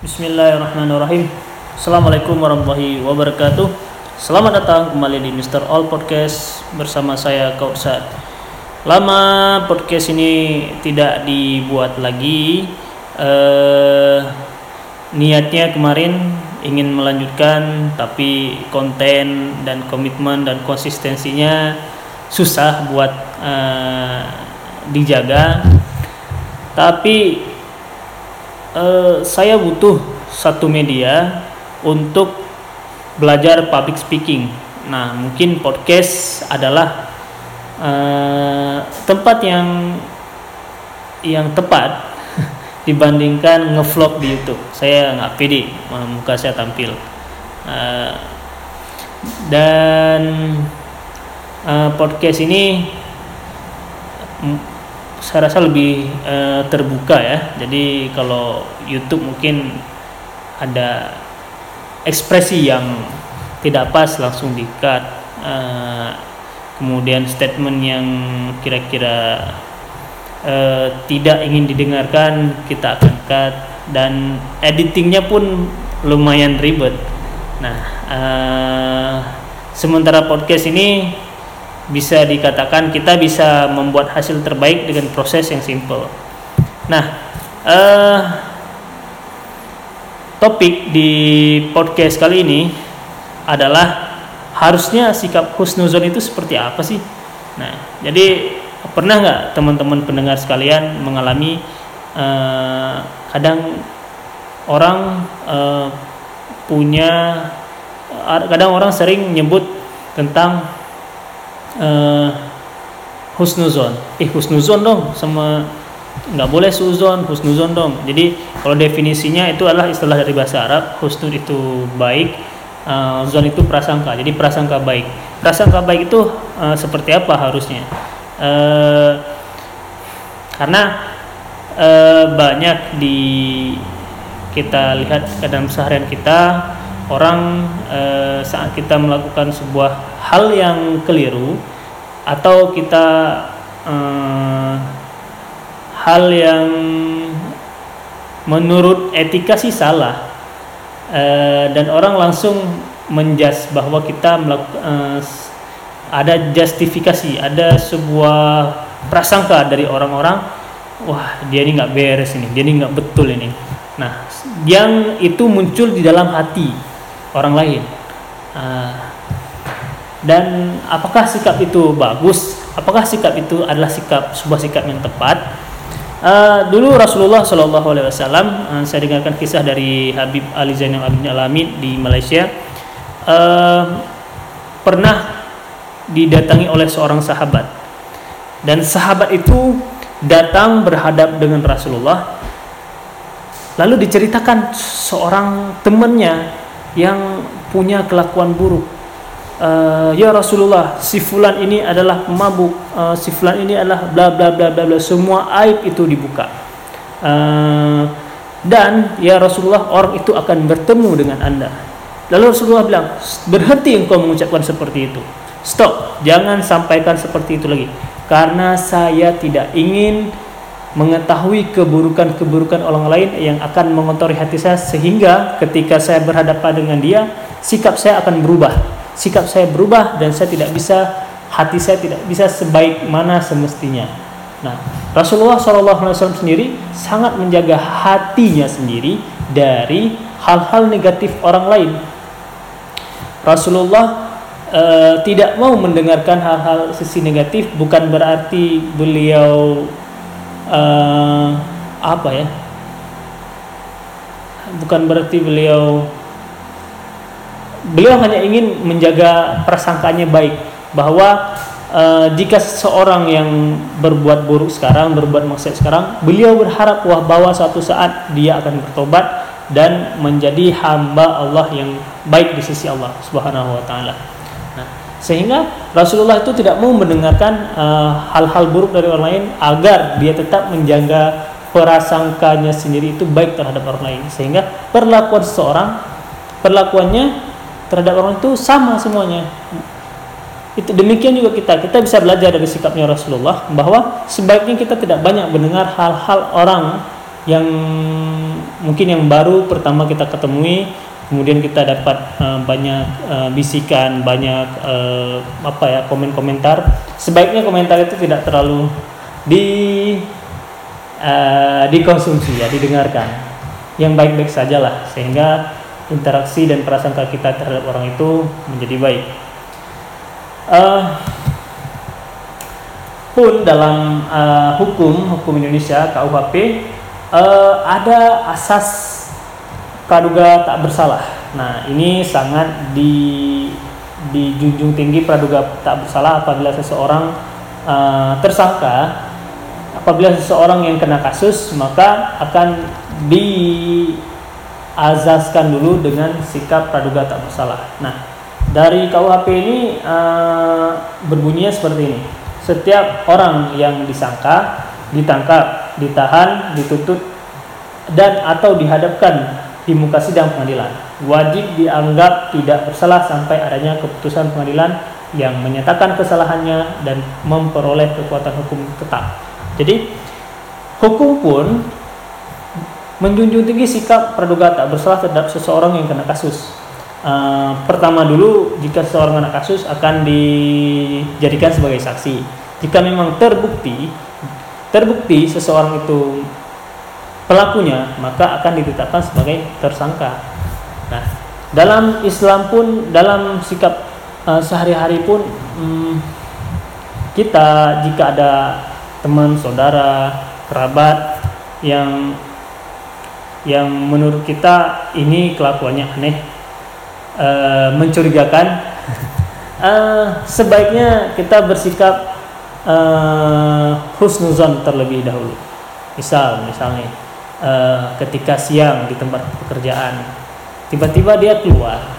Bismillahirrahmanirrahim. Assalamualaikum warahmatullahi wabarakatuh. Selamat datang kembali di Mr. All Podcast bersama saya Kautsat. Lama podcast ini tidak dibuat lagi. Eh, niatnya kemarin ingin melanjutkan, tapi konten dan komitmen dan konsistensinya susah buat eh, dijaga. Tapi eh, saya butuh satu media untuk belajar public speaking. Nah, mungkin podcast adalah eh, tempat yang yang tepat dibandingkan ngevlog di YouTube. Saya nggak pede muka saya tampil. Eh, dan eh, podcast ini saya rasa lebih eh, terbuka ya. Jadi kalau YouTube mungkin ada ekspresi yang tidak pas langsung di-cut. Eh, kemudian statement yang kira-kira eh, tidak ingin didengarkan kita akan cut dan editingnya pun lumayan ribet. Nah, eh, sementara podcast ini bisa dikatakan kita bisa membuat hasil terbaik dengan proses yang simple. Nah, eh, topik di podcast kali ini adalah harusnya sikap husnuzon itu seperti apa sih? Nah, jadi pernah nggak teman-teman pendengar sekalian mengalami uh, kadang orang uh, punya uh, kadang orang sering nyebut tentang uh, husnuzon. Eh husnuzon dong sama nggak boleh suzon husnuzon dong. Jadi kalau definisinya itu adalah istilah dari bahasa Arab husnul itu baik uh, zon itu prasangka. Jadi prasangka baik. Prasangka baik itu uh, seperti apa harusnya? Uh, karena uh, banyak di kita lihat dalam seharian kita orang uh, saat kita melakukan sebuah hal yang keliru atau kita uh, hal yang menurut etika sih salah. Uh, dan orang langsung menjas bahwa kita melakukan uh, ada justifikasi ada sebuah prasangka dari orang-orang wah dia ini nggak beres ini dia ini nggak betul ini. Nah yang itu muncul di dalam hati orang lain. Uh, dan apakah sikap itu bagus? Apakah sikap itu adalah sikap sebuah sikap yang tepat? Uh, dulu Rasulullah Shallallahu Alaihi Wasallam uh, saya dengarkan kisah dari Habib Ali Zainal Abidin Alamin di Malaysia. Uh, pernah didatangi oleh seorang sahabat. Dan sahabat itu datang berhadap dengan Rasulullah. Lalu diceritakan seorang temannya yang punya kelakuan buruk uh, ya Rasulullah si fulan ini adalah pemabuk uh, si fulan ini adalah bla bla bla bla bla. Semua aib itu dibuka. Uh, dan ya Rasulullah orang itu akan bertemu dengan anda. Lalu Rasulullah bilang berhenti engkau mengucapkan seperti itu. Stop jangan sampaikan seperti itu lagi. Karena saya tidak ingin mengetahui keburukan-keburukan orang lain yang akan mengotori hati saya sehingga ketika saya berhadapan dengan dia sikap saya akan berubah sikap saya berubah dan saya tidak bisa hati saya tidak bisa sebaik mana semestinya. Nah, Rasulullah SAW sendiri sangat menjaga hatinya sendiri dari hal-hal negatif orang lain. Rasulullah e, tidak mau mendengarkan hal-hal sisi negatif, bukan berarti beliau e, apa ya? Bukan berarti beliau beliau hanya ingin menjaga prasangkanya baik bahwa uh, jika seseorang yang berbuat buruk sekarang berbuat maksiat sekarang beliau berharap wah bahwa suatu saat dia akan bertobat dan menjadi hamba Allah yang baik di sisi Allah Subhanahu wa taala. Nah, sehingga Rasulullah itu tidak mau mendengarkan eh, hal-hal uh, buruk dari orang lain agar dia tetap menjaga prasangkanya sendiri itu baik terhadap orang lain sehingga perlakuan seseorang perlakuannya terhadap orang itu sama semuanya. Itu demikian juga kita. Kita bisa belajar dari sikapnya Rasulullah bahwa sebaiknya kita tidak banyak mendengar hal-hal orang yang mungkin yang baru pertama kita ketemui kemudian kita dapat uh, banyak uh, bisikan banyak uh, apa ya komen komentar sebaiknya komentar itu tidak terlalu di uh, dikonsumsi ya didengarkan. Yang baik-baik saja lah sehingga interaksi dan prasangka kita terhadap orang itu menjadi baik uh, pun dalam uh, hukum hukum Indonesia KUHP uh, ada asas praduga tak bersalah. Nah, ini sangat di dijunjung tinggi praduga tak bersalah apabila seseorang uh, tersangka apabila seseorang yang kena kasus maka akan diazaskan dulu dengan sikap praduga tak bersalah. Nah, dari KUHP ini uh, berbunyinya seperti ini. Setiap orang yang disangka, ditangkap, ditahan, dituntut dan atau dihadapkan di muka sidang pengadilan. Wajib dianggap tidak bersalah sampai adanya keputusan pengadilan yang menyatakan kesalahannya dan memperoleh kekuatan hukum tetap. Jadi, hukum pun menjunjung tinggi sikap praduga tak bersalah terhadap seseorang yang kena kasus. Uh, pertama dulu, jika seseorang kena kasus akan dijadikan sebagai saksi. Jika memang terbukti, terbukti seseorang itu pelakunya maka akan ditetapkan sebagai tersangka. Nah, dalam Islam pun dalam sikap uh, sehari-hari pun um, kita jika ada teman, saudara, kerabat yang yang menurut kita ini kelakuannya aneh, uh, mencurigakan, uh, sebaiknya kita bersikap uh, husnuzon terlebih dahulu. Misal, misalnya uh, ketika siang di tempat pekerjaan tiba-tiba dia keluar.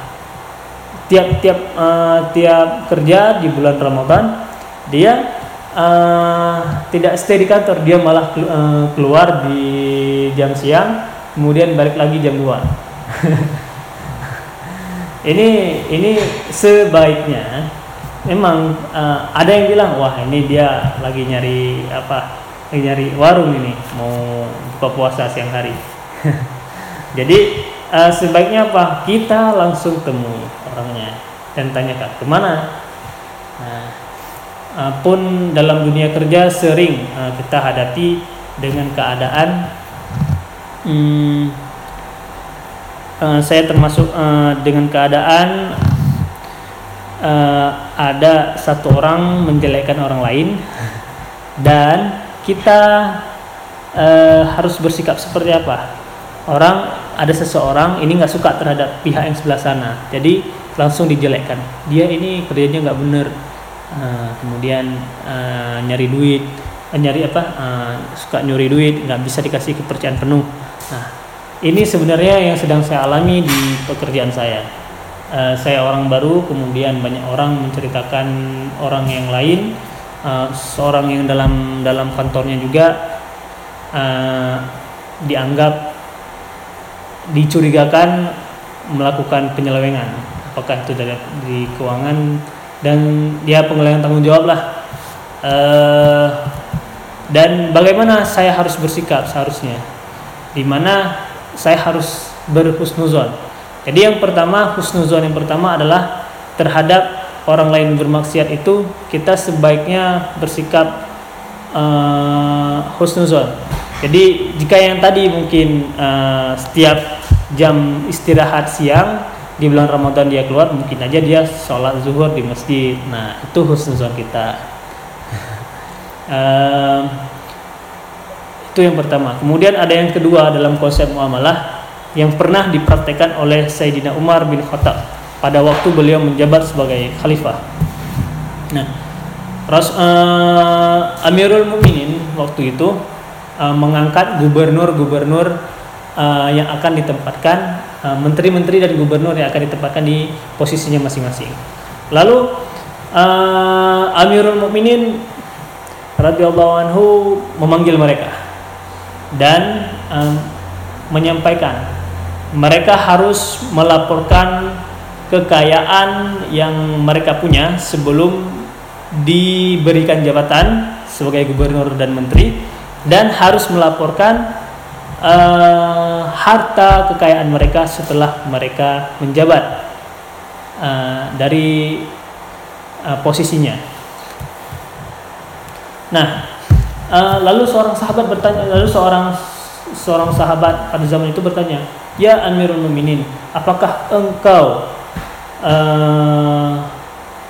Tiap-tiap uh, tiap kerja di bulan Ramadan dia uh, tidak stay di kantor. Dia malah uh, keluar di jam siang kemudian balik lagi jam 2 ini ini sebaiknya memang uh, ada yang bilang wah ini dia lagi nyari apa nyari warung ini mau buka puasa siang hari. Jadi uh, sebaiknya apa? Kita langsung temui orangnya dan tanyakan ke mana nah, uh, pun dalam dunia kerja sering uh, kita hadapi dengan keadaan hmm, uh, saya termasuk uh, dengan keadaan uh, ada satu orang menjelekkan orang lain. Dan kita uh, harus bersikap seperti apa? Orang ada seseorang ini nggak suka terhadap pihak yang sebelah sana. Jadi langsung dijelekkan. Dia ini kerjanya nggak bener. Uh, kemudian uh, nyari duit uh, nyari apa? Uh, suka nyuri duit nggak bisa dikasih kepercayaan penuh nah ini sebenarnya yang sedang saya alami di pekerjaan saya. Uh, saya orang baru kemudian banyak orang menceritakan orang yang lain uh, seorang yang dalam dalam kantornya juga uh, dianggap dicurigakan melakukan penyelewengan. Apakah itu dari di keuangan dan dia pengalihan tanggung jawab lah. Uh, dan bagaimana saya harus bersikap seharusnya di mana saya harus berhusnuzon jadi yang pertama husnuzon yang pertama adalah terhadap orang lain bermaksiat itu kita sebaiknya bersikap uh, husnuzon. Jadi jika yang tadi mungkin uh, setiap jam istirahat siang di bulan Ramadan dia keluar mungkin aja dia sholat zuhur di masjid. Nah itu husnuzon kita. uh, itu yang pertama. Kemudian ada yang kedua dalam konsep muamalah yang pernah dipraktekkan oleh Sayyidina Umar bin Khattab pada waktu beliau menjabat sebagai khalifah. Nah, Ras, uh, Amirul Mukminin waktu itu uh, mengangkat gubernur-gubernur uh, yang akan ditempatkan menteri-menteri uh, dan gubernur yang akan ditempatkan di posisinya masing-masing. Lalu uh, Amirul Mukminin radhiyallahu anhu memanggil mereka dan uh, menyampaikan mereka harus melaporkan kekayaan yang mereka punya sebelum diberikan jabatan sebagai gubernur dan menteri dan harus melaporkan uh, harta kekayaan mereka setelah mereka menjabat uh, dari uh, posisinya. Nah, uh, lalu seorang sahabat bertanya, lalu seorang seorang sahabat pada zaman itu bertanya, "Ya Amirul Mukminin, apakah engkau uh,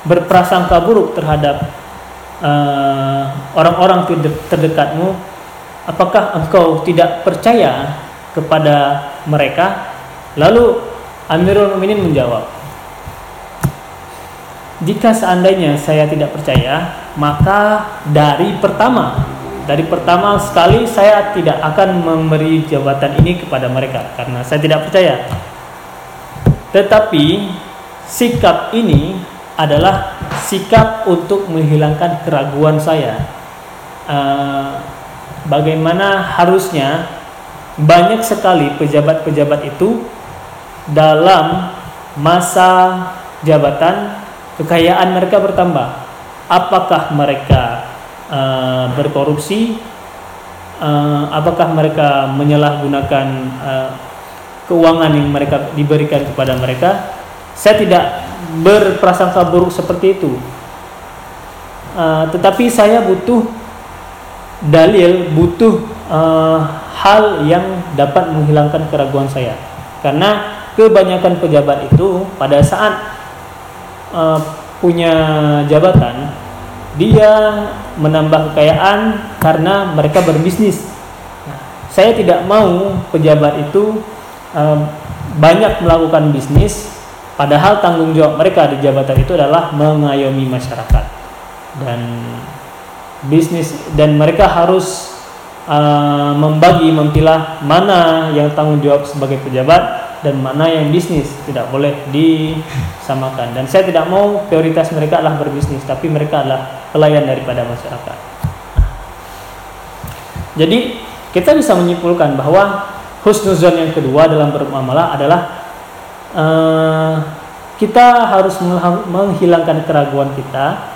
berprasangka buruk terhadap orang-orang uh, terdekatmu? Apakah engkau tidak percaya kepada mereka?" Lalu Amirul Mukminin menjawab, "Jika seandainya saya tidak percaya, maka dari pertama dari pertama sekali saya tidak akan memberi jabatan ini kepada mereka karena saya tidak percaya. Tetapi sikap ini adalah sikap untuk menghilangkan keraguan saya. Uh, bagaimana harusnya banyak sekali pejabat-pejabat itu dalam masa jabatan kekayaan mereka bertambah. Apakah mereka uh, berkorupsi, uh, apakah mereka menyalahgunakan uh, keuangan yang mereka diberikan kepada mereka. Saya tidak berprasangka buruk seperti itu, uh, tetapi saya butuh dalil, butuh uh, hal yang dapat menghilangkan keraguan saya, karena kebanyakan pejabat itu pada saat uh, punya jabatan dia menambah kekayaan karena mereka berbisnis. Nah, saya tidak mau pejabat itu um, banyak melakukan bisnis, padahal tanggung jawab mereka di jabatan itu adalah mengayomi masyarakat dan bisnis dan mereka harus uh, membagi memilah mana yang tanggung jawab sebagai pejabat dan mana yang bisnis tidak boleh disamakan. Dan saya tidak mau prioritas mereka adalah berbisnis tapi mereka adalah pelayan daripada masyarakat. Jadi kita bisa menyimpulkan bahwa husnuzon yang kedua dalam bermuamalah adalah uh, kita harus menghilangkan keraguan kita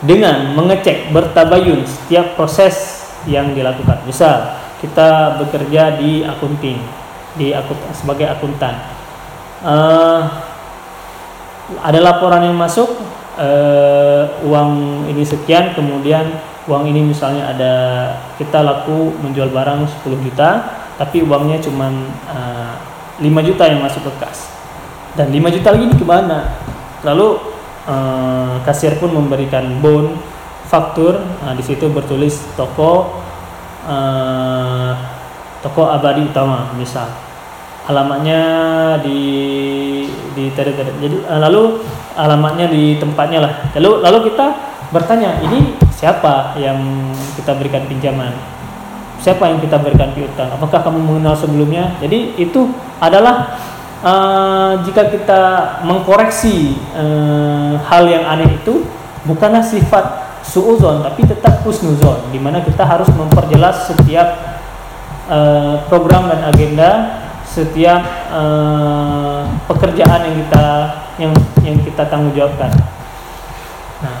dengan mengecek bertabayun setiap proses yang dilakukan. Misal kita bekerja di akunting di akut sebagai akuntan. Uh, ada laporan yang masuk uh, uang ini sekian, kemudian uang ini misalnya ada kita laku menjual barang 10 juta, tapi uangnya cuma uh, 5 juta yang masuk ke kas. Dan 5 juta lagi ini ke mana? Lalu uh, kasir pun memberikan bon faktur, nah, di situ bertulis toko uh, toko abadi utama misal. Alamatnya di di tadi jadi eh, lalu alamatnya di tempatnya lah. Lalu lalu kita bertanya ini siapa yang kita berikan pinjaman? Siapa yang kita berikan piutang? Apakah kamu mengenal sebelumnya? Jadi itu adalah uh, jika kita mengkoreksi uh, hal yang aneh itu bukanlah sifat suuzon tapi tetap husnuzon di mana kita harus memperjelas setiap Eh, program dan agenda setiap uh, pekerjaan yang kita yang yang kita tanggung jawabkan. Nah,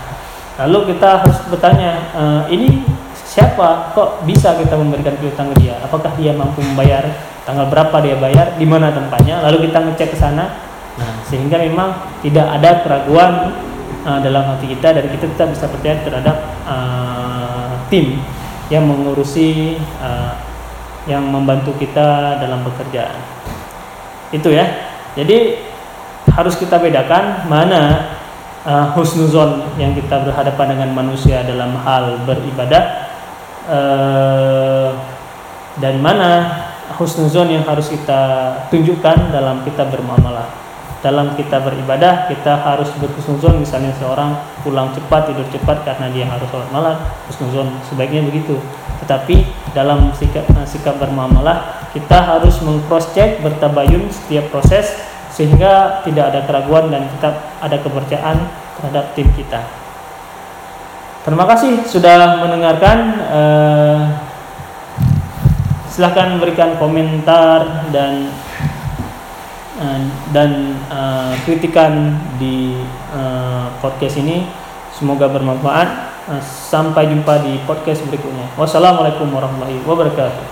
lalu kita harus bertanya, uh, ini siapa? Kok bisa kita memberikan piutang ke dia? Apakah dia mampu membayar? Tanggal berapa dia bayar? Di mana tempatnya? Lalu kita ngecek ke sana. Nah, sehingga memang tidak ada keraguan uh, dalam hati kita dan kita tetap bisa percaya terhadap uh, tim yang mengurusi yang membantu kita dalam pekerjaan. Itu ya. Jadi harus kita bedakan mana uh, husnuzon yang kita berhadapan dengan manusia dalam hal beribadah uh, dan mana husnuzon yang harus kita tunjukkan dalam kita bermuamalah dalam kita beribadah kita harus berhusnuzon. Misalnya seorang pulang cepat tidur cepat karena dia harus sholat malam husnuzon. Sebaiknya begitu. Tetapi dalam sikap eh, sikap bermuamalah kita harus mengcross check bertabayun setiap proses sehingga tidak ada keraguan dan tetap ada kepercayaan terhadap tim kita. Terima kasih sudah mendengarkan uh, silahkan berikan komentar dan Eh, dan uh, kritikan di uh, podcast ini semoga bermanfaat. Uh, sampai jumpa di podcast berikutnya. Wassalamualaikum warahmatullahi wabarakatuh.